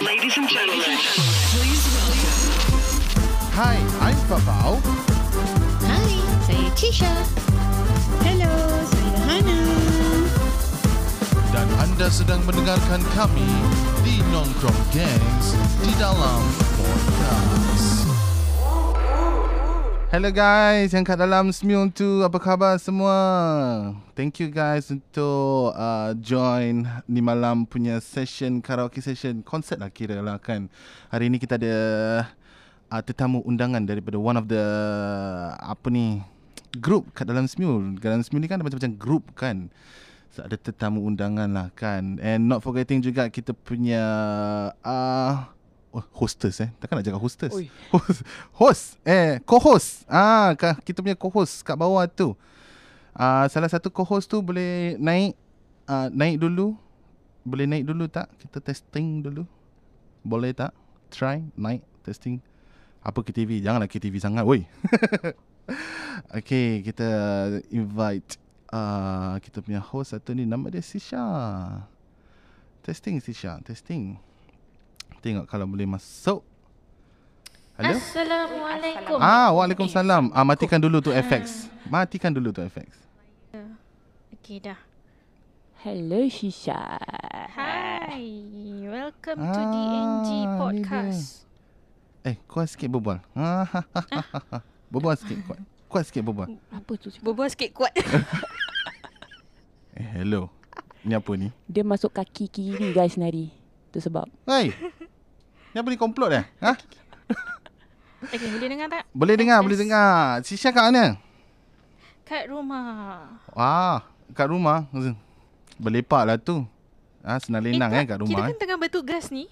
Ladies and gentlemen, Hi, I'm Fafau. Hai, saya Trisha. Hello, saya Hana. Dan anda sedang mendengarkan kami di Nongkrong Gangs di dalam podcast. Hello guys yang kat dalam Smule tu apa khabar semua? Thank you guys untuk uh, join ni malam punya session karaoke session konsert lah kira lah kan. Hari ni kita ada uh, tetamu undangan daripada one of the apa ni group kat dalam Smule. Dalam Smule ni kan ada macam-macam group kan. So, ada tetamu undangan lah kan. And not forgetting juga kita punya uh, hostess eh. Takkan nak cakap hostess. Oi. Host, host eh co-host. Ah kita punya co-host kat bawah tu. Ah salah satu co-host tu boleh naik uh, naik dulu. Boleh naik dulu tak? Kita testing dulu. Boleh tak? Try naik testing. Apa KTV? Janganlah KTV sangat woi. okay, kita invite uh, kita punya host satu ni nama dia Sisha. Testing Sisha, testing. Tengok kalau boleh masuk. Hello? Assalamualaikum. Ah, Waalaikumsalam. Ah, matikan dulu tu FX. Matikan dulu tu FX. Okey dah. Hello Shisha. Hai, welcome to Ah, DNG ni dia. podcast. Eh, kuat sikit berbual. Ah, berbual sikit kuat. Kuat sikit berbual. Apa tu? cakap? Berbual sikit kuat. Eh, hello. Ni apa ni? Dia masuk kaki kiri guys nari. Tu sebab. Hai. Ni apa ni komplot eh? Ha? Okey, boleh dengar tak? Boleh dengar, Yes. boleh dengar. Sisha kat mana? Kat rumah. Ah, kat rumah. Berlepak lah tu. Ah, senang lenang eh, tak, kat rumah. Kita Eh. kan tengah bertugas ni.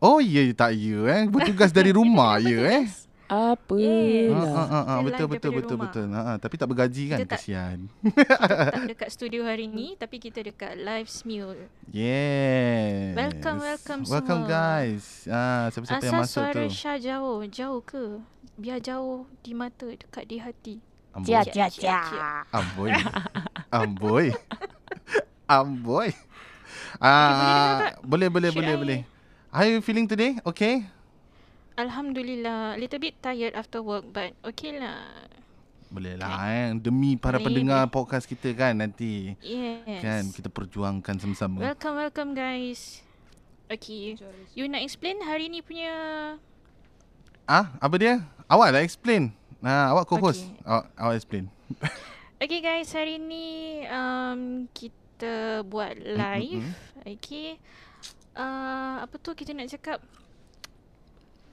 Oh, ya tak ya eh. Bertugas dari rumah ya tengah eh. Apa Yes. Ah, ah, lah. ah, ah, Kita betul betul betul rumah. betul. Ah, ah, tapi tak bergaji kan? Kita tak- Kasihan. tak dekat studio hari ni tapi kita dekat live Smule. Yes. Welcome, welcome Welcome semua. guys. Ah, siapa-siapa yang Asal masuk suara tu? Syah jauh, jauh ke? Biar jauh di mata, dekat di hati. Amboi. Cia Cia, cia. Amboi. Amboi. Amboi. Ah, boleh boleh Should boleh I- boleh. How you feeling today? Okay? Alhamdulillah, little bit tired after work but okay lah. Boleh lah eh. Demi para Boleh, pendengar podcast kita kan nanti. Yes. Kan kita perjuangkan sama-sama. Welcome, welcome guys. Okay, you nak explain hari ni punya... Ah, apa dia? Awak lah explain. Nah, awak co-host. Okay. Awak, awak explain. Okay guys, hari ni um, kita buat live. Okay. Uh, apa tu kita nak cakap?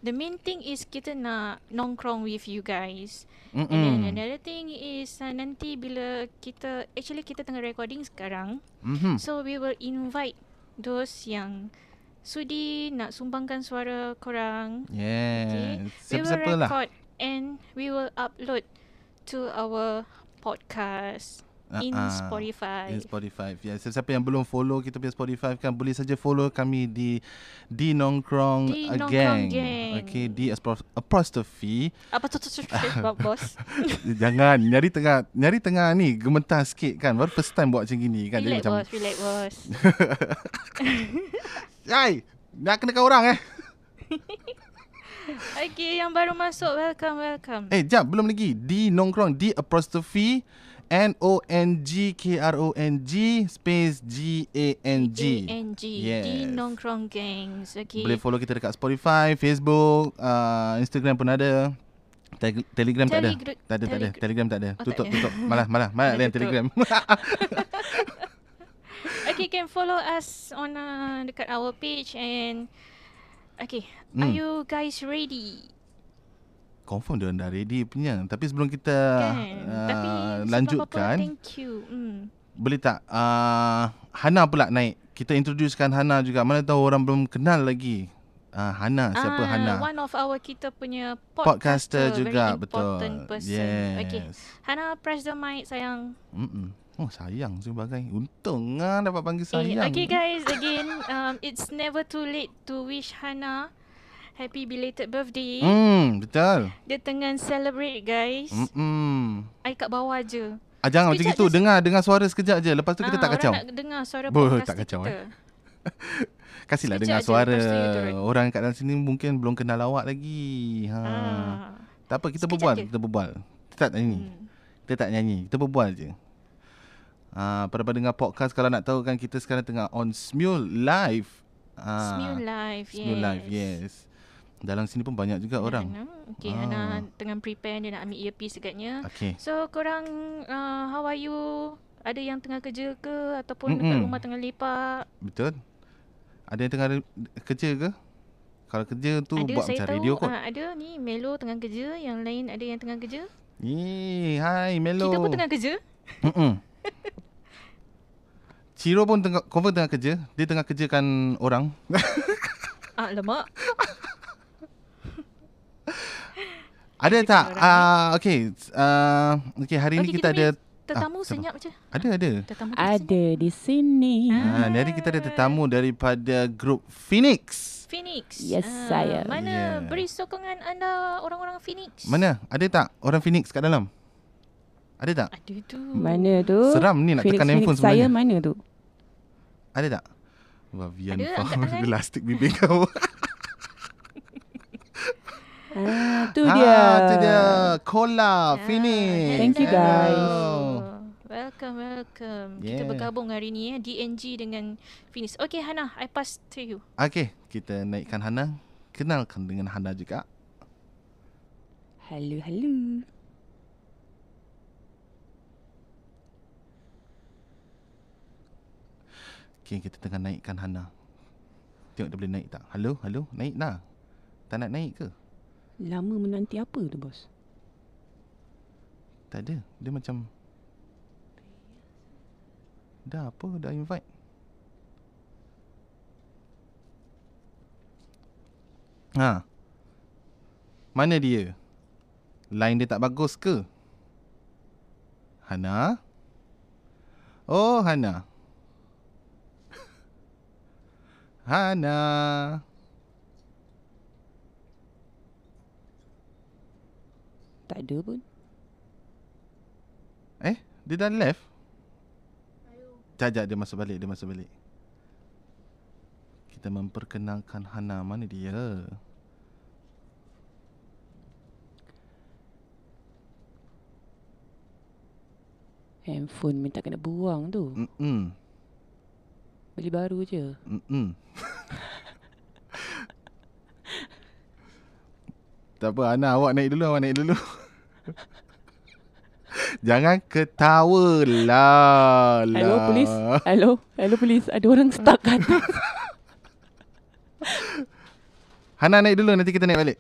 The main thing is kita nak nongkrong with you guys. And then Mm-mm. another thing is uh, nanti bila kita actually kita tengah recording sekarang. Mhm. So we will invite those yang sudi nak sumbangkan suara korang. Yes. We will lah. record and we will upload to our podcast in Ah, ah. Spotify. In Spotify. Ya, siapa yang belum follow kita punya Spotify kan boleh saja follow kami di di Nongkrong Di Nongkrong Gang. Gang. Okay, di apostro- apostrophe. Apa tu tu tu bos? Jangan nyari tengah nyari tengah ni gemetar sikit kan. Baru first time buat macam gini kan. Relax bos, relax bos. Hai, nak kenakan orang eh. Okay, yang baru masuk, welcome, welcome. Eh, jap, belum lagi. Di Nongkrong di apostrophe N O N G K R O N G space G A N G. G-A-N-G. Yes. Di Nongkrong Gangs. Okay. Boleh follow kita dekat Spotify, Facebook, uh, Instagram pun ada. Te- Telegram tak ada. Tak ada, tak ada. Telegra- Telegram tak ada. Oh, tak tutup, ada. tutup. Malah, malah, malah lain tutup. Telegram. Okay, can follow us on uh, dekat our page and okay, are Hmm. you guys ready? Confirm dia dah ready punya. Tapi sebelum kita Kan? uh, Tapi lanjutkan, apa, thank you. Hmm. boleh tak uh, Hana pula naik. Kita introducekan Hana juga. Mana tahu orang belum kenal lagi. Uh, Hana, siapa Ah, Hana? One of our kita punya Podcaster, podcaster, juga, very betul. person. Yes. Okay, Hana press the mic sayang. Mm-mm. Oh, sayang sebagai. Untung ah dapat panggil Eh, sayang. okay guys, again, um, it's never too late to wish Hana happy belated birthday. Hmm, betul. Dia tengah celebrate guys. Hmm. I kat bawah je. Ah, jangan macam Sekejap itu. je. Dengar dengar suara sekejap je. Lepas tu kita Ah, tak kacau. orang nak dengar suara podcast tak kacau, kita. eh. Kasihlah dengar suara orang kat dalam sini mungkin belum kenal awak lagi. Ha. Ah. Tak apa, kita Sekejap berbual, je. kita berbual. Kita tak nyanyi. Hmm. Kita tak nyanyi, kita berbual je. Ah, pada dengar podcast kalau nak tahu kan kita sekarang tengah on Smule Live. Ah, Smule Live, yes. Smule Live, yes. Dalam sini pun banyak juga orang. Hana. Okay, Ah. Hana tengah prepare dia nak ambil earpiece agaknya. Okay. So, korang uh, how are you? Ada yang tengah kerja ke ataupun mm dekat Mm-mm. rumah tengah lepak? Betul? Ada yang tengah kerja ke? Kalau kerja tu ada buat macam tahu radio kot. Uh, ada ni Melo tengah kerja, yang lain ada yang tengah kerja. Yee, hai Melo. Kita pun tengah kerja. Mm-mm. Ciro pun tengah confirm tengah kerja. Dia tengah kerjakan orang. Ah, lemak. Ada tak? Ah uh, okey. Uh, okey hari ni Okey, kita, kita ada Tetamu Ah, senyap je. ada ada. Tetamu Ada di sini. Ha, ni hari kita ada tetamu daripada grup Phoenix. Phoenix. Yes, Ah, saya. Mana Yeah. beri sokongan anda orang-orang Phoenix? Mana? Ada tak orang Phoenix kat dalam? Ada tak? Ada tu. Mana tu? Seram ni nak Phoenix, tekan handphone Phoenix saya sebenarnya. mana tu? Ada tak? Wah, Vian Ada, angkat faham tangan. elastik bibir kau. Ah, tu Ah, dia. tu dia. Cola Ah, Phoenix. Thank you, hello. guys. Welcome, welcome. Yeah. Kita bergabung hari ni ya, DNG dengan Phoenix. Okay, Hana, I pass to you. Okey, kita naikkan Hana. Kenalkan dengan Hana juga. Hello, hello. Okey, kita tengah naikkan Hana. Tengok dia boleh naik tak? Halo, halo, naik dah. Tak nak naik ke? Lama menanti apa tu, bos? Tak ada. Dia macam Dah apa? Dah invite. Ha. Mana dia? Line dia tak bagus ke? Hana? Oh, Hana. Hana. Tak ada pun. Eh, dia dah left? Jajak dia masuk balik, dia masuk balik. Kita memperkenalkan Hana. Mana dia? Handphone minta kena buang tu. Mm-mm. Beli baru je. Mm-mm. tak apa, Hana awak naik dulu, awak naik dulu. Jangan ketawa lah. Hello, polis. Hello. Hello, polis. Ada orang stuck kat. Hana naik dulu, nanti kita naik balik.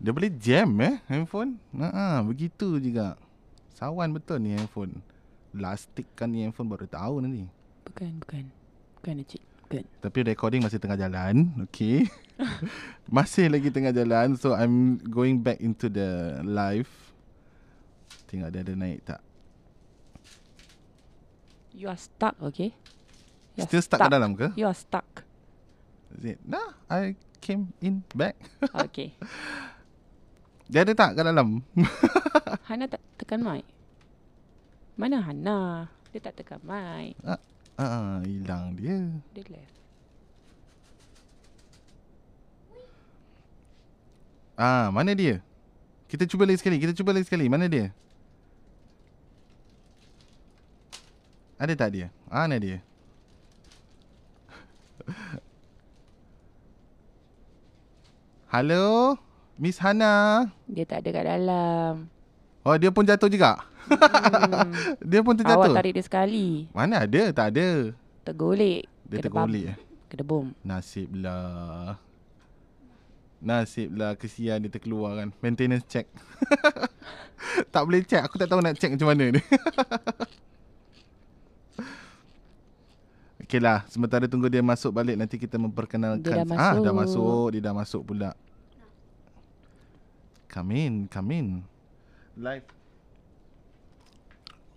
Dia boleh jam eh handphone. Ha begitu juga. Sawan betul ni handphone. Lastik kan ni handphone baru tahu nanti. Bukan, bukan. Bukan, Encik. Bukan. Tapi recording masih tengah jalan. Okay. masih lagi tengah jalan. So I'm going back into the live. Tengok dia ada naik tak. You are stuck, okay? You are Still stuck kat dalam ke? You are stuck. Is it? Nah, I came in back. Okay. dia ada tak kat dalam? Hana tak tekan mic. Mana Hana? Dia tak tekan mic. Ah, hilang dia. Dia left. Ah, mana dia? Kita cuba lagi sekali. Kita cuba lagi sekali. Mana dia? Ada tak dia? Ah, mana dia? Halo? Miss Hana? Dia tak ada kat dalam. Oh, dia pun jatuh juga? Hmm. Dia pun Awak terjatuh? tarik dia sekali. Mana ada? Tak ada. Tergolek. Dia Kena tergolek eh? Kena bom. Nasiblah. Nasiblah kesian dia terkeluar kan. Maintenance check. tak boleh check. Aku tak tahu nak check macam mana ni. Okey lah. Sementara tunggu dia masuk balik. Nanti kita memperkenalkan. Dia dah Ah, dah masuk. masuk. Dia dah masuk pula. Come in. Come in. Live.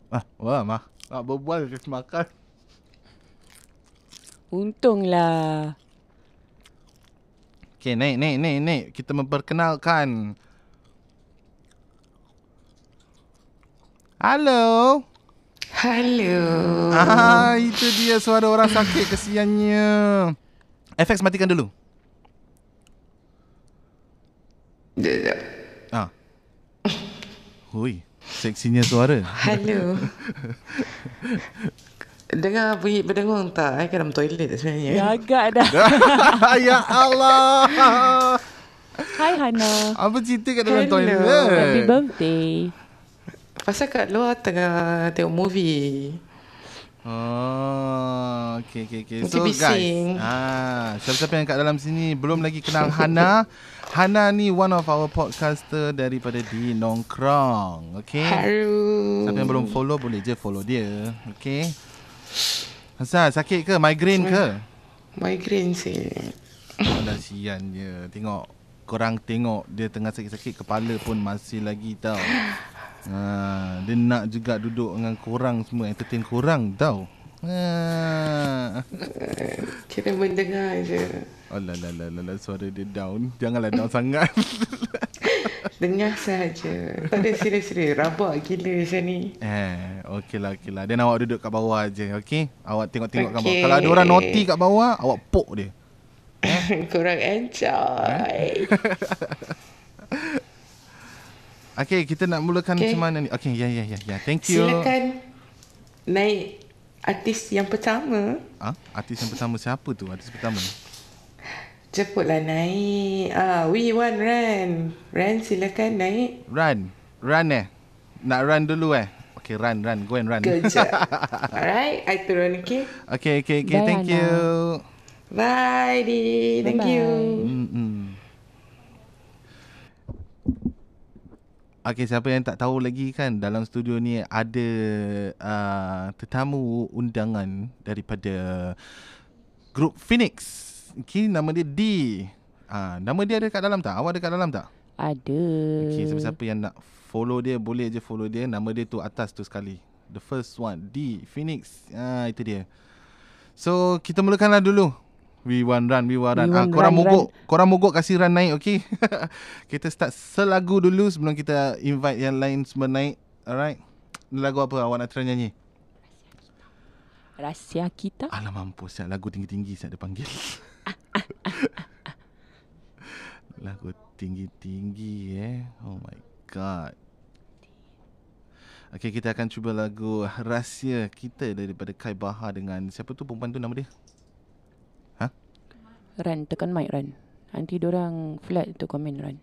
Ah, wah, mah. Nak berbual kasi makan. Untunglah. Okay, naik, naik, naik, naik. Kita memperkenalkan. Halo. Hello. Ah, itu dia suara orang sakit kesiannya. FX matikan dulu. Sekejap. Hui, seksinya suara. Hello. Dengar bunyi berdengung tak? Kat dalam toilet sebenarnya. Ya agak dah. ya Allah. Hai Hana. Apa cerita kat dalam Hello. toilet? Happy birthday. Pasal kat luar tengah tengok movie. Oh, okay, okay, okay. Mungkin So bising. guys, ah, siapa-siapa yang kat dalam sini belum lagi kenal Hana. Hana ni one of our podcaster daripada di Nongkrong. Okay. Haru. Siapa yang belum follow boleh je follow dia. Okay. Hassan, sakit ke? Migraine ke? Migraine sih. Oh, dah sian je. Tengok. Korang tengok dia tengah sakit-sakit. Kepala pun masih lagi tau. Ha, dia nak juga duduk dengan korang semua. Entertain korang tau. Ha. Kira mendengar je. Oh la la la la, la suara dia down. Janganlah down sangat. Dengar saja. Tak ada serius-serius. Rabak gila macam ni. eh, okey lah, okey lah. Dan awak duduk kat bawah je, okey? Awak tengok-tengok kat bawah. Kalau ada orang naughty kat bawah, awak pok dia. Korang enjoy. Okey, kita nak mulakan Okey. macam mana ni? Okey, ya, ya, ya, ya. Thank you. Silakan naik artis yang pertama. Ah, artis yang pertama siapa tu? Artis pertama. Cepatlah naik. Ah, we want Ran. Ran silakan naik. Run. Run eh. Nak run dulu eh. Okay, run, run. Go and run. Kejap. Alright, I turun okay. Okay, okay, okay. Bye, Thank Hana. you. Bye, Didi. Thank Bye-bye. you. Mm-mm. Okay, siapa yang tak tahu lagi kan dalam studio ni ada uh, tetamu undangan daripada grup Phoenix. Okay, nama dia D. Ah, nama dia ada kat dalam tak? Awak ada kat dalam tak? Ada. Okay, siapa-siapa yang nak follow dia boleh je follow dia. Nama dia tu atas tu sekali. The first one, D, Phoenix. Ah, itu dia. So, kita mulakanlah dulu. We want run, we want run. We Ah, want korang run, mogok, korang mogok kasih run naik, okay? kita start selagu dulu sebelum kita invite yang lain semua naik. Alright. Lagu apa awak nak try nyanyi? Rahsia kita. Alah mampus, lagu tinggi-tinggi siap dia panggil. lagu tinggi-tinggi eh. Oh my god. Okay, kita akan cuba lagu Rahsia Kita daripada Kai Bahar dengan siapa tu perempuan tu nama dia? Run, tekan mic Run. Nanti orang flat tu komen Run.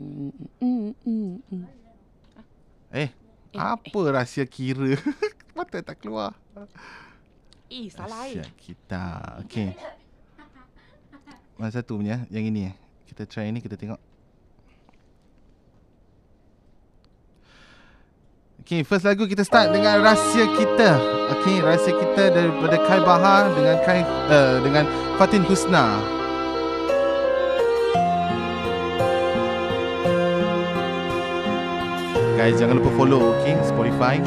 Mm, mm, mm, mm. Eh, apa rahsia kira? Mata tak keluar. Eh, Rahsia kita. Okay. Mana satu punya? Yang ini eh. Kita try ni, kita tengok. Okay, first lagu kita start dengan Rahsia Kita. Okay, Rahsia Kita daripada Kai Bahar dengan Kai uh, dengan Fatin Husna. Guys, jangan lupa follow, okay? Spotify.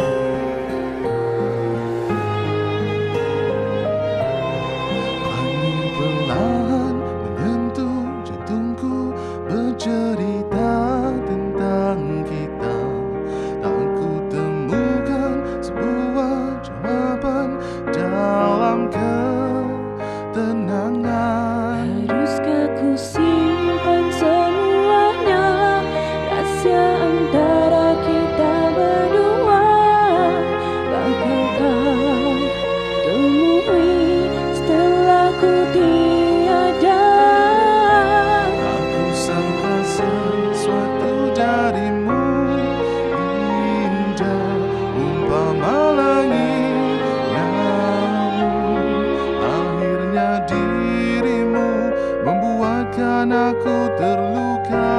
Membuatkan aku terluka.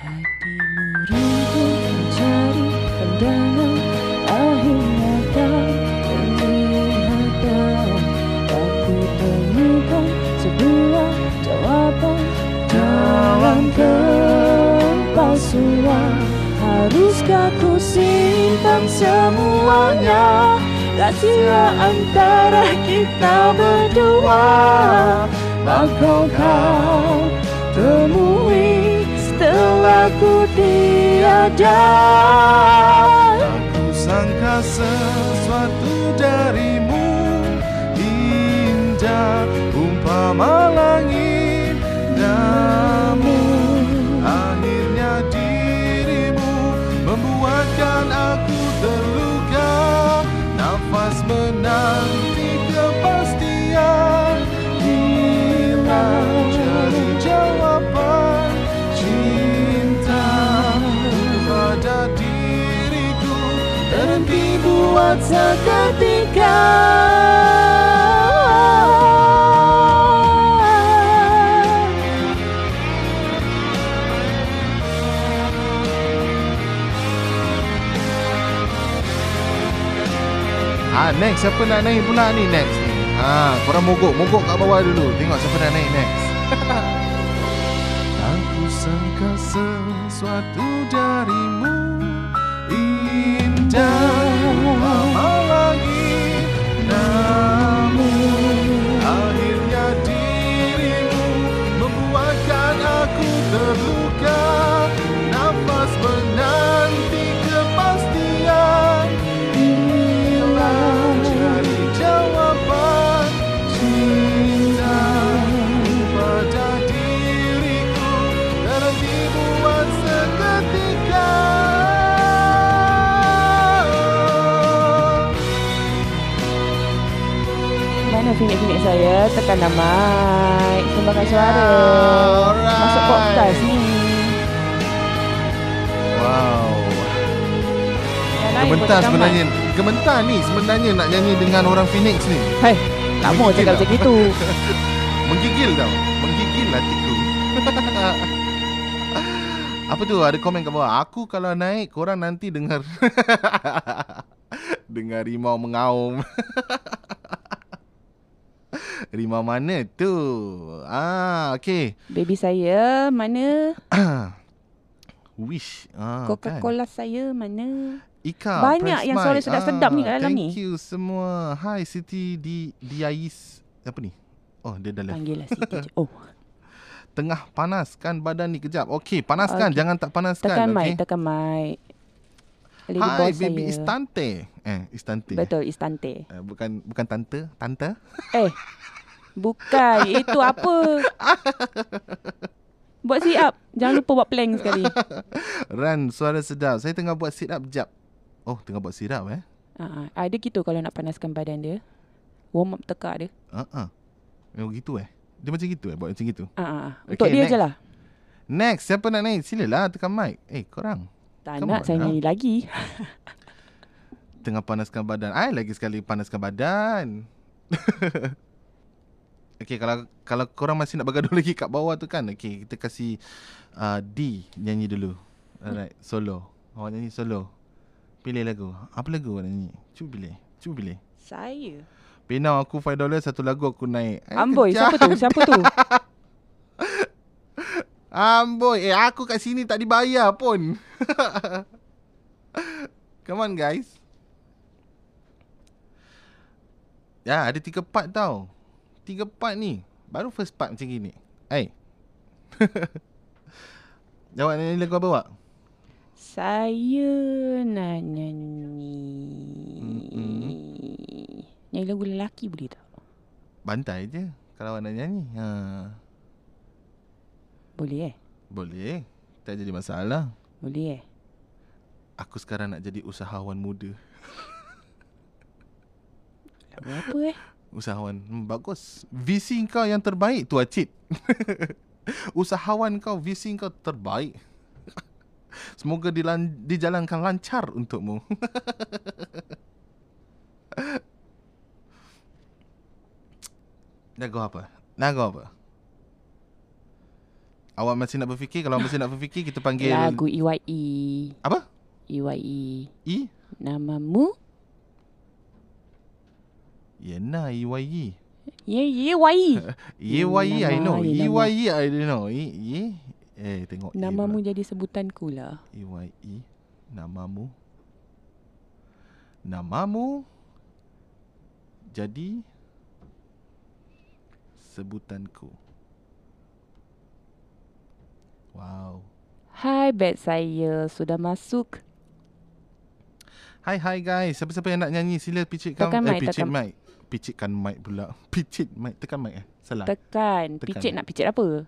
Hatimu runtuh mencari pandangan Akhirnya tak terlihat Aku temukan sebuah jawaban Dalam kepalsuan Haruskah ku simpan semuanya? Rahsia antara kita berdua. Bakal kau temui setelah ku tiada Aku sangka sesuatu darimu Indah umpama langit. Namun akhirnya dirimu Membuatkan aku terluka. Nafas menanti buat seketika Ah, next siapa nak naik pula ni next ni? Ha, korang mogok, mogok kat bawah dulu. Tengok siapa nak naik next. Aku sangka sesuatu darimu indah lama saya Tekanlah mic Sembahkan suara Alright. Masuk podcast ni. Wow. Gementar tekan sebenarnya. Gementar ni sebenarnya nak nyanyi dengan orang Phoenix ni. Hai Tak mau cakap macam itu. Menggigil tau. Menggigil hatiku. Apa tu? Ada komen kat bawah. Aku kalau naik korang nanti dengar. Dengar rimau mengaum Rimau mana tu? Ah okay Baby saya mana? Wish. Ah, kan. Coca-Cola saya mana? Ika Banyak yang suara sedap-sedap ni kat dalam thank ni. Thank you semua. Hi Siti di Diais. Apa ni? Oh dia dah left. Panggil lah Siti Oh. Tengah panaskan badan ni. Kejap. Okey panaskan. Okey. Jangan tak panaskan Tekan okey? mic Tekan mic. Lady Hi baby saya. Istante. Eh Istante. Betul Istante. Eh, Bukan bukan tante. Tante? Eh Bukan Itu apa? Buat sit up. Jangan lupa buat plank sekali. Ran suara sedap. Saya tengah buat sit up jap. Oh tengah buat sit up eh? Uh, Ada gitu kalau nak panaskan badan dia. Warm up tekak dia. Uh-uh. Oh gitu eh? Dia macam gitu eh? Buat macam gitu? Uh, uh, Okay, Untuk dia next. je lah. Next Siapa nak naik? Silalah tekan mic. Eh korang. Tak Come nak on saya lah. nyanyi lagi. Tengah panaskan badan. I lagi sekali panaskan badan Okay kalau kalau korang masih nak bergaduh lagi kat bawah tu kan Okay kita kasih uh, D nyanyi dulu. Alright solo. Awak nyanyi solo. Pilih lagu. Apa lagu awak nyanyi? Cuba pilih Cuba pilih. Saya? Penau aku 5 dolar Satu lagu aku naik. Eh, Amboi. Siapa tu? Siapa tu? Amboi. Eh aku kat sini tak dibayar pun. Come on guys. Ya ada tiga part tau Tiga part ni. Baru first part macam gini. Eh Awak nyanyi lagu apa awak? Saya nak nyanyi. Nyanyi lagu lelaki boleh tak? Bantai je Kalau awak nak nyanyi. Ha. Boleh eh? Boleh. Tak jadi masalah. Boleh eh? Aku sekarang nak jadi usahawan muda. Lagu apa eh Usahawan hmm, Bagus Visi kau yang terbaik tu Acid Usahawan kau Visi kau terbaik Semoga dilan, dijalankan lancar untukmu Lagu apa? Lagu apa? Awak masih nak berfikir Kalau masih nak berfikir Kita panggil Lagu E EYE Apa? EYE E? Namamu Yena EYE Ya ye YE EYE I know. Nama, ya, nama. EYE I don't know. E, e? Eh tengok E Namamu jadi sebutanku lah. EYE Namamu. Namamu Jadi Sebutanku Wow. Hai. Bed saya. Sudah masuk. Hai hai guys, siapa-siapa yang nak nyanyi? Sila picitkan Tekan eh mic, picit mic. Picitkan mic pula. Picit mic, tekan mic eh. Salah. Tekan. Tekan. Picit nak picit apa?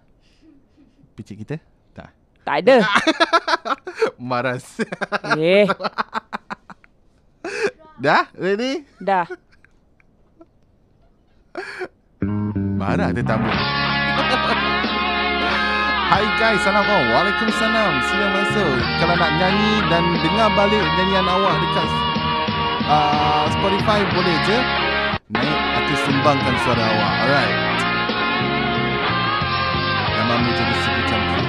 Picit kita? Tak. Tak ada. Maras. eh, Dah? Ready? dah. Marah tetamu. Hai guys, Assalamualaikum. Waalaikumsalam. Sila masuk. Kalau nak nyanyi dan dengar balik nyanyian awak dekat uh, Spotify boleh je. Naik atau sumbangkan suara awak. Alright. Namamu jadi super cantik.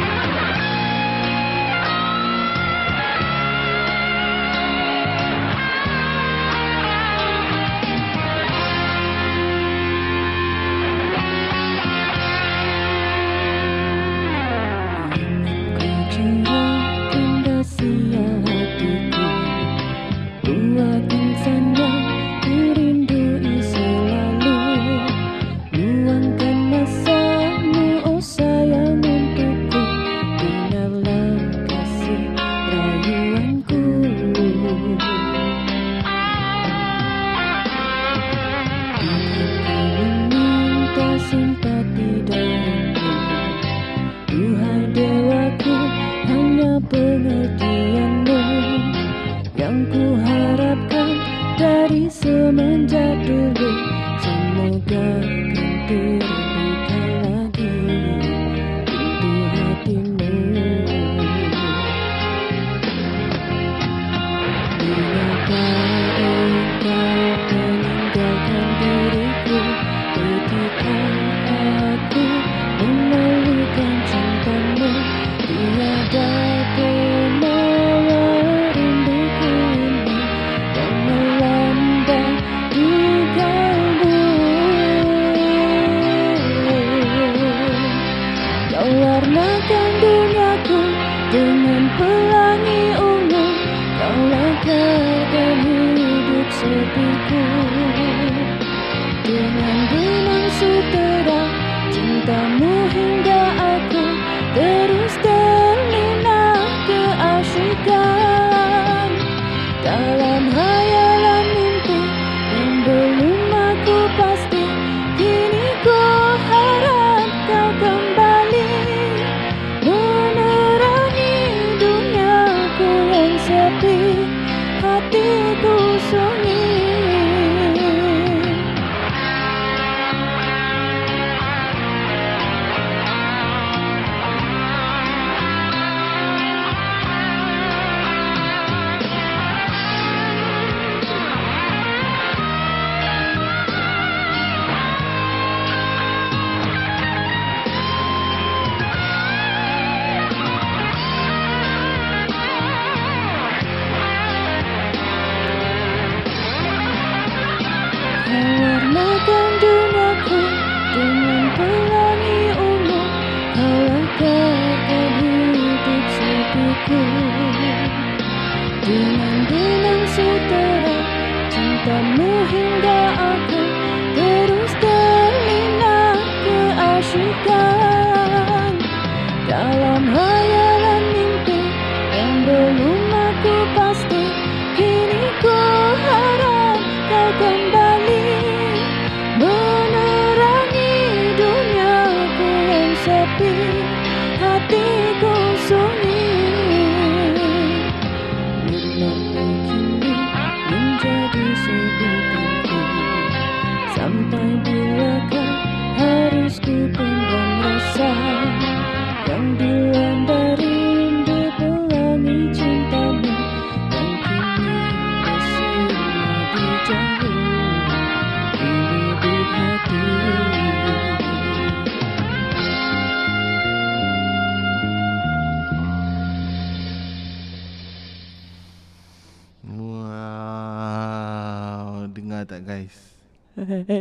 Lekarkan hidup sepiku Dengan benang sutera cintamu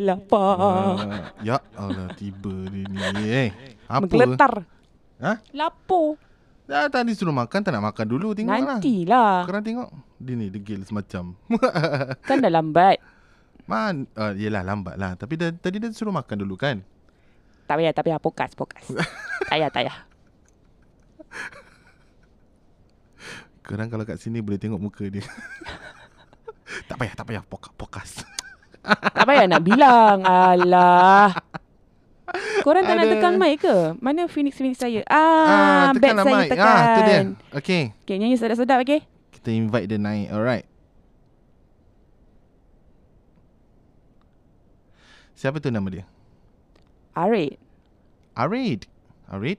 Lapar Uh, ya Allah tiba dia ni eh. Apa? Menggeletar Ha? Lapar Dah tadi suruh makan tak nak makan dulu tengoklah. Nantilah Korang tengok. Dia ni degil semacam. Kan dah lambat Man, uh, yelah lambat lah. Tapi dah, tadi dia suruh makan dulu kan? Tak payah tak payah Pokas Pokas Tak payah tak payah Korang kalau kat sini boleh tengok muka dia. tak payah, tak payah. Poka, pokas. Tak payah nak bilang. Alah. Korang tak nak Ada. tekan mic ke? Mana Phoenix-Phoenix saya? Ah, back tekanlah saya mic. tekan. Ah, tu dia. Okay. Okay, nyanyi sedap-sedap, okay? Kita invite dia naik. Alright. Siapa tu nama dia? Arid. Arid. Arid?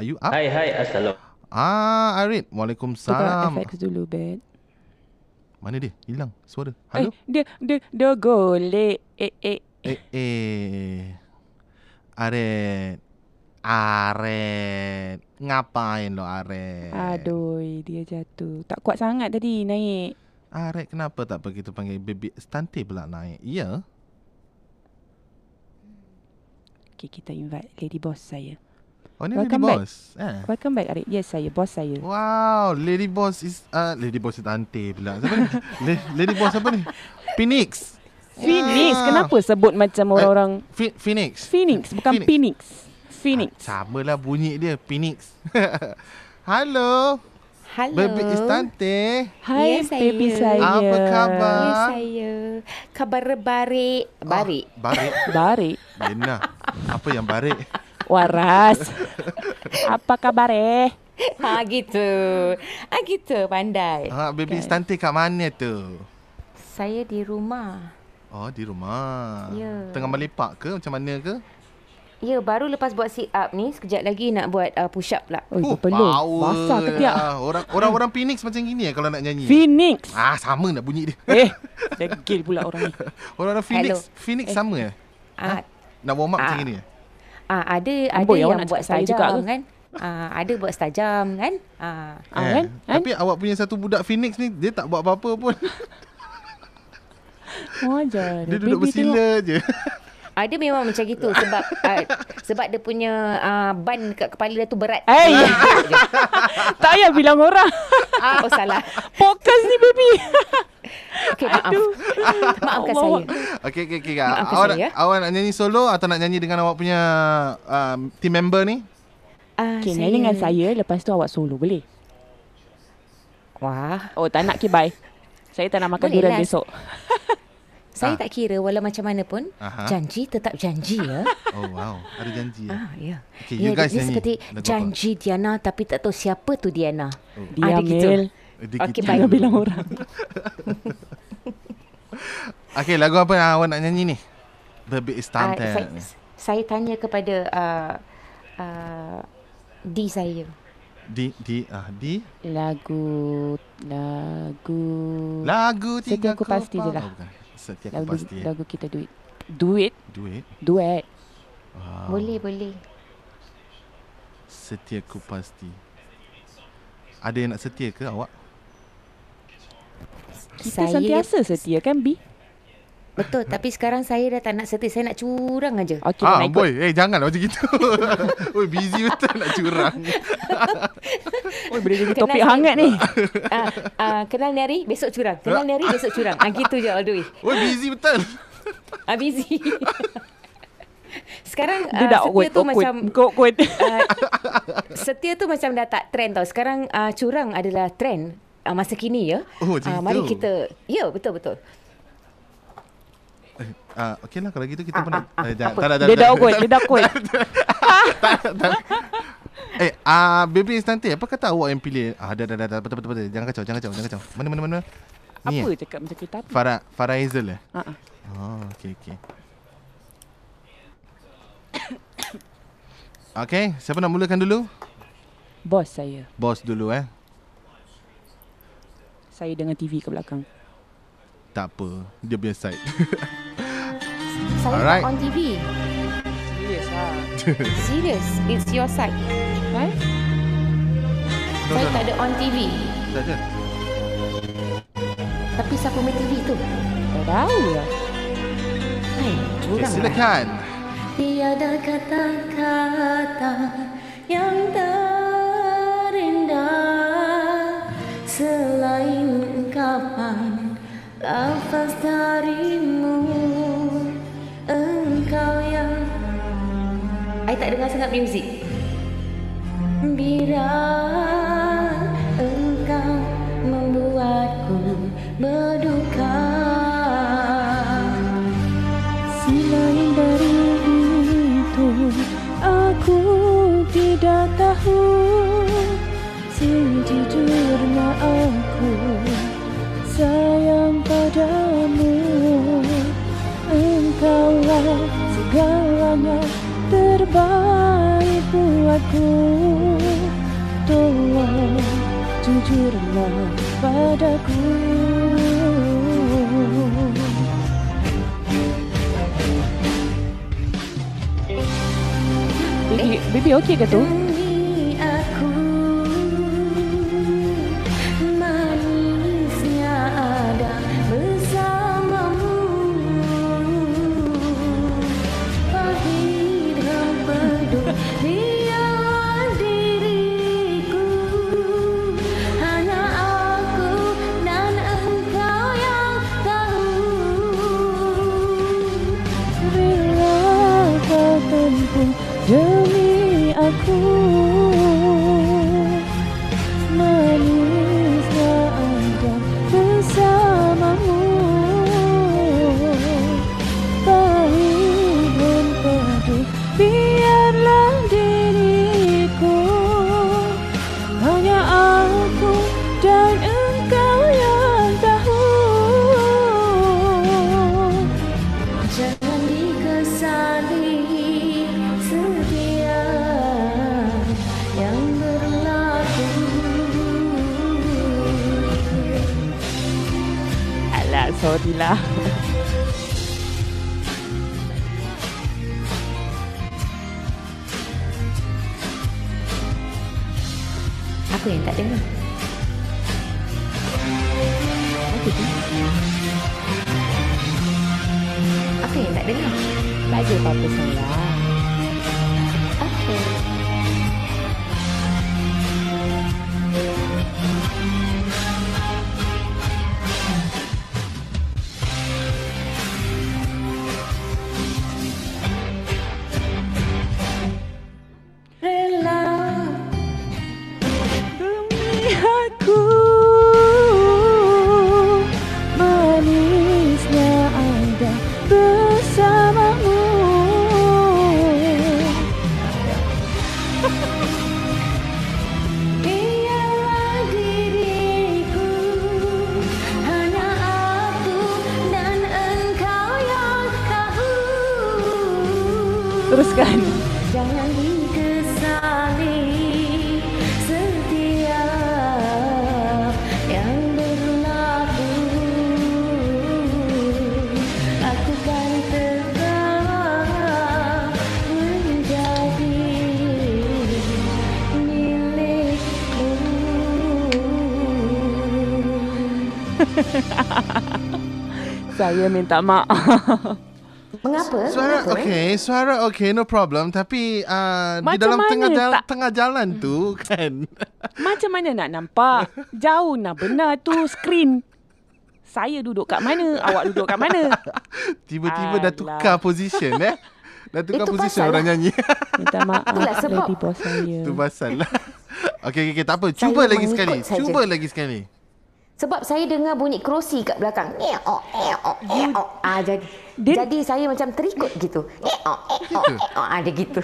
Are you up? Hai hai assalamualaikum. Ah, Arid. Tukar Waalaikumsalam. FX dulu, Bet. Mana dia? Hilang suara. Halo? Eh, dia, dia, dia golek. Eh, eh. Eh, eh. Aret. Aret. Ngapain lo Aret? Aduh, dia jatuh. Tak kuat sangat tadi naik. Aret kenapa tak begitu panggil baby stunting pula naik? Ya. Okay, kita invite lady boss saya. Oh ni lady Welcome back. boss. Eh. Welcome back, Arid. Yes, saya. Boss saya. Wow, lady boss is uh, lady boss tante pula. Siapa ni? La- lady boss apa ni? Phoenix. Phoenix. Ah. Kenapa sebut macam orang-orang... Phi- Phoenix. Phoenix, bukan Phoenix. Phoenix. Phoenix. Ah, samalah bunyi dia, Phoenix. Halo. Halo. Baby Istante. Hai, Ya, baby saya. saya. Apa khabar? Ya saya. Kabar barik. Barik. Oh, barik. Barik. Lena. Apa yang barik? Waras. Apa kabar eh? ha gitu. Ah gitu pandai. Ha, baby Kan. Istante kat mana tu? Saya di rumah. Oh, di rumah. Ya. Tengah melepak ke? Macam mana ke? Ya, baru lepas buat sit up ni, sekejap lagi nak buat uh, push up pula. Oh, Oh, power Basah ketiak. lah. Orang orang orang Phoenix macam gini eh kalau nak nyanyi. Phoenix. Ah, sama nak bunyi dia. Eh, degil pula orang ni. Orang-orang Phoenix, Hello. Phoenix sama eh? Ah, Nak warm up Ah. macam gini eh? Ah ada ada Amboi, awak yang nak buat saya juga ke? kan. Ah, ada buat stajam kan. Ah. Ah, Eh, kan? Kan? Tapi awak punya satu budak Phoenix ni dia tak buat apa-apa pun. Wajar. dia duduk bersila je. Dia memang macam gitu sebab uh, sebab dia punya uh, ban dekat kepala dia tu berat. Eh, tak payah bilang orang. Ah, oh salah. Podcast ni, baby. Okey, maaf. Maafkan Allah. saya. Okey okey okey. Maafkan Awak saya, nak, awak nak nyanyi solo atau nak nyanyi dengan awak punya um, team member ni? Ah, Okay, nyanyi dengan saya. Lepas tu awak solo, boleh? Wah, Oh, tak nak, okay, bye. Saya tak nak makan durian lah. besok. Saya Ah. tak kira walau macam mana pun, Aha. janji tetap janji ya. Oh wow, ada janji ya. ah, ya. Okay, ya, you guys dia nyanyi. seperti Lagu apa? janji Diana tapi tak tahu siapa tu Diana. Diam, gitu. Mel. Eh, dia Okey, kita baik. Bilang orang. Okey, lagu apa yang awak nak nyanyi ni? Baby is Ah, Tante. saya, saya tanya kepada uh, uh, di saya. Di di ah di Lagu... Lagu... lagu tiga Pasti je lah. Oh, bukan. Setiaku lagu, pasti. lagu kita duit. Duit? Duit. Duet. Wow. Boleh, boleh. Setiaku pasti. Ada yang nak setia ke awak? Kita sentiasa setia kan, B? Betul, tapi sekarang saya dah tak nak setia, saya nak curang aja. Okey, ah, nak ikut. boy, eh jangan macam gitu. Oi, busy betul nak curang. Oh, boleh jadi topik hangat ni. ah, ah, kenal ni hari, besok curang. Kenal ni hari, besok curang. Ah, gitu je all the way. Oi, busy betul. Ah, busy. Sekarang Dia uh, dah setia awkward, tu awkward. macam Awkward. uh, setia tu macam dah tak trend tau. Sekarang uh, curang adalah trend uh, masa kini ya. Oh, Ah, mari kita Ya, betul betul. Ah, okey lah kalau gitu kita Ah, pun ah, ah, eh, jangan- apa? tak, tak, tak, Dia dah awkward. Dia dah awkward. Eh, ah baby Instante, apa kata awak yang pilih? Ah, dah dah dah, dah betul betul betul. Jangan kacau, jangan kacau, jangan kacau. Mana mana mana. Ni Apa eh? cakap macam kereta api? Farah Farah Hazel eh? Ha, ha. Oh, okey okey. Okey, siapa nak mulakan dulu? Bos saya. Bos dulu eh. Saya dengan TV ke belakang. Tak apa, dia punya side. Saya Alright. tak on TV. Serius lah. Serious, it's your side. Kan? No, saya no, tak no. ada on TV. Tak ada. Tapi siapa main TV tu? Tak tahu lah. Hai, Okay, curang lah. silakan. Tiada kata-kata yang terindah selain ungkapan lafaz darimu. tak dengar sangat muzik. Bila engkau membuatku berduka Selain dari itu aku tidak tahu Sejujurnya aku Tolong jujurlah padaku Baby, baby okey ke tu? Alah, Teruskan. Jangan dikesali setiap yang berlaku. Aku kan tetap menjadi milikmu. Saya minta maaf Mengapa? Suara Mengapa, eh? okey, suara okey, no problem. Tapi uh, di Macam dalam mana tengah jalan, tak- tengah jalan tu kan. Macam mana nak nampak Jauh nak benar tu skrin Saya duduk kat mana Awak duduk kat mana Tiba-tiba dah Alah. tukar position eh. Dah tukar Itu position orang lah. nyanyi. Minta maaf Itulah sebab- Lady boss saya tu pasal lah. Okey, okey, okay, tak apa. Saya Cuba lagi mengikut sekali. saja. Cuba lagi sekali. Sebab saya dengar bunyi kerusi kat belakang. Eok, eok, eok. Ah, jadi, Dia- jadi saya macam terikut gitu. Eok, eok, eok. Ah, ada gitu.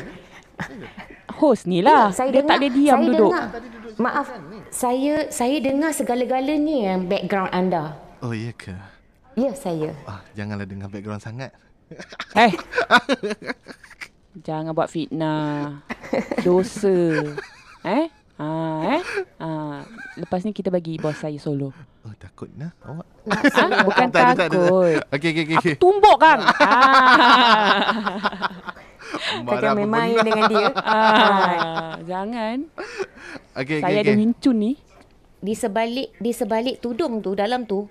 Host ni lah Ya, Dia tak boleh diam saya duduk Dengar, maaf, saya saya dengar segala-galanya yang background anda. Oh, iya ke? Ya, saya. Ah, janganlah dengar background sangat. Eh Jangan buat fitnah Dosa Eh Ah, eh? Ah, lepas ni kita bagi bos saya solo. Oh, takut nah awak. Ah, bukan Tak ada, tak ada, tak ada. takut. Okey, okey, okey. Aku tumbuk kan. ah. Jangan apa main benda. dengan dia. ah. Jangan. Okey, Saya okey, ada okey. wincun ni. Di sebalik di sebalik tudung tu dalam tu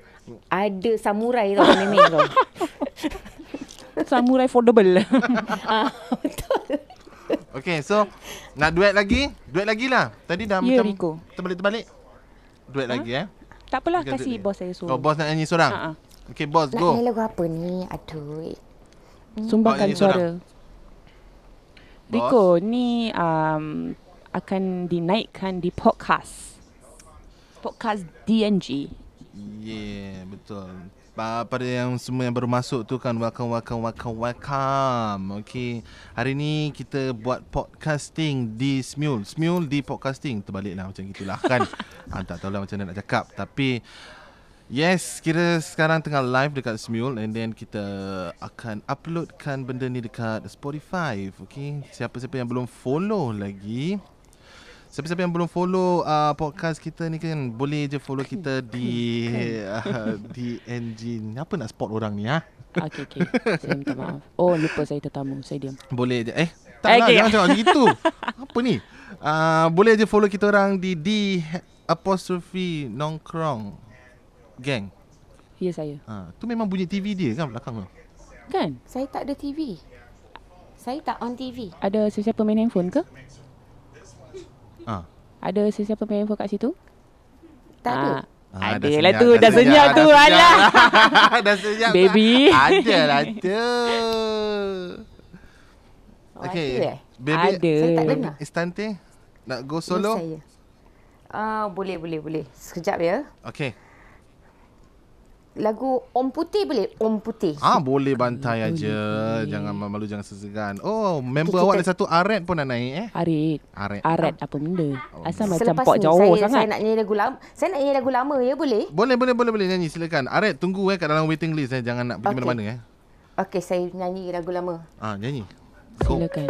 ada samurai tau memang tau. Samurai foldable. ah, betul. Okey, so nak duet lagi? Duet lagi lah. Tadi dah Ya, macam Rico. terbalik-terbalik. Duet lagi eh. tak apalah Kita kasih bos saya Oh, suruh. bos nak nyanyi seorang? Ha, ha. Okey, bos, Nak go. nyanyi lagu apa ni? Aduh. Sumbangkan Oh, suara. seorang. Rico, ni um, akan dinaikkan di podcast. Podcast DNG. Yeah, betul. Pa- Pada yang semua yang baru masuk tu kan welcome welcome welcome welcome. Okey. Hari ni kita buat podcasting di Smule. Smule di podcasting terbaliklah macam gitulah kan. ha, tak tahulah macam mana nak cakap tapi Yes, kira sekarang tengah live dekat Smule and then kita akan uploadkan benda ni dekat Spotify. Okay, siapa-siapa yang belum follow lagi, siapa-siapa yang belum follow uh, podcast kita ni kan boleh je follow kita di uh, di engine. Apa nak spot orang ni? Ha? Okey, okey. Saya minta maaf. Oh, lupa saya tetamu. Saya diam. Boleh je. Eh, tak lah, Okay. jangan cakap gitu. Apa ni? Uh, boleh je follow kita orang di di apostrophe nongkrong gang. Ya, saya. Ha, tu memang bunyi TV dia kan belakang tu. Kan? Saya tak ada TV. Saya tak on TV. Ada sesiapa main handphone ke? Ha. Ada sesiapa main handphone kat situ? Tak ada. Ah, Ah, ada lah tu. Dah senyap tu. dah senyap. Alah. dah senyap. Baby. Ada lah tu. Oh, Okay. ada eh? Baby. Ada. Saya tak dengar. Istante. Nak go solo? saya. Ah, boleh, boleh, boleh. Sekejap ya. Okay. Lagu Om Putih boleh? Om Putih. Ah boleh bantai aja. Jangan malu jangan sesegan. Oh, member Okay, awak kita- ada satu aret pun nak naik eh? Arit. Aret. Arat apa benda? Asal macam Selepas pok ni jauh saya, sangat. saya nak nyanyi lagu lama. Saya nak nyanyi lagu lama ya, boleh? Boleh boleh boleh boleh nyanyi silakan. Aret tunggu eh kat dalam waiting list eh. Jangan nak pergi Okay. mana-mana eh. Okey, saya nyanyi lagu lama. Ah nyanyi. Go. Silakan.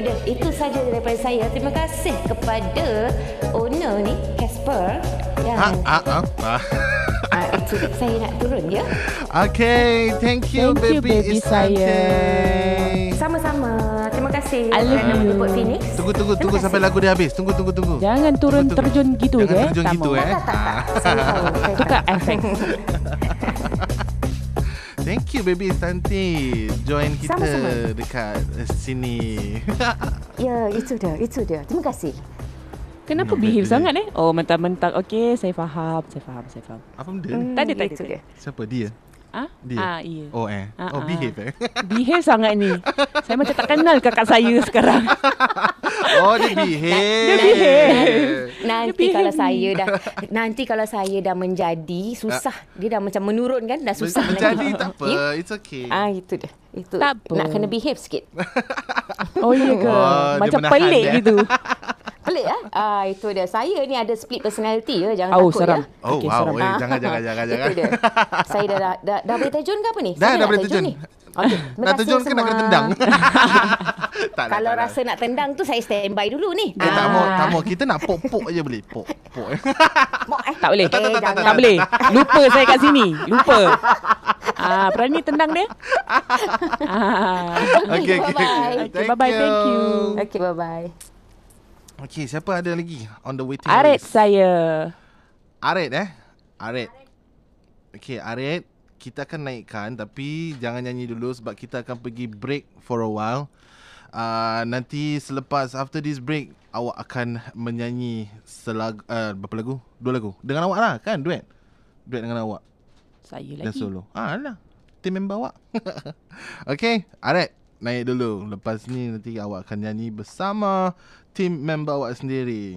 Itu dia. Itu saja daripada saya. Terima kasih kepada owner ni, Casper. Dan Ah ah ah. ah. ah, itu saya nak turun ya. Okay, thank you Thank you, baby, baby Istante. saya. Sama-sama. Terima kasih I love kerana you. menjemput Phoenix. Tunggu tunggu tunggu Terima sampai kasih. lagu dia habis. Tunggu tunggu tunggu. Jangan turun Tunggu, tunggu. terjun gitu Jangan je. terjun tak gitu mau. eh. Tak, tak, tak. Saya tahu. Tukar efek. Thank you baby Istante join kita Sama-sama. dekat sini. Ya, itu dia. Itu dia. Terima kasih. Kenapa No, behave sangat eh? Oh, mentang-mentang. Okay, saya faham. Saya faham, saya faham. Apa benda? Hmm, Tak ada, tak ada, dia. Siapa dia? Ah, Dia? Ah, iya. Oh eh. Ah, oh ah. behave eh. Behave sangat ni. Saya macam tak kenal kakak saya sekarang. oh dia behave. Dia behave. Nanti Dia kalau behave saya dah nanti kalau saya dah menjadi susah. Dia dah macam menurun kan dah susah Jadi nanti. tak apa. Ya? It's okay. Ah itu dia. Itu Tak apa. nak kena behave sikit. Oh, iya ke? Oh, macam pelik dia. gitu. Pelik ah. Ah itu dia. Saya ni ada split personality ya. Jangan Oh, takut seram. ya. Oh Okay, wow. seram. Eh, jangan jangan jangan jangan. Itu dia. Saya dah dah, dah, dah boleh terjun ke apa ni? Dah, dah nak boleh terjun. ni. Okey. Nak terjun ke nak kena tendang? tak nak, Kalau tak rasa nak tendang tu saya standby dulu ni. Eh, tak mau, tak mau. Kita nak pok-pok je boleh. Pok, pok. Mau eh. Tak boleh. Eh, jangan. Tak boleh. Lupa saya kat sini. Lupa. Ah, berani tendang dia? Ah. Okay, okay. Bye-bye. Okay, bye-bye. Thank you. Okey, bye-bye. Okay, siapa ada lagi on the waiting Aret list? saya. Aret eh? Aret. Okay, Aret. Kita akan naikkan tapi jangan nyanyi dulu sebab kita akan pergi break for a while. Uh, nanti selepas after this break awak akan menyanyi selagu uh, berapa lagu? Dua lagu. Dengan awak lah kan duet. Duet dengan awak Saya dan lagi. solo. Ah lah. Tim member awak. okay, Aret naik dulu. Lepas ni nanti awak akan nyanyi bersama tim member awak sendiri.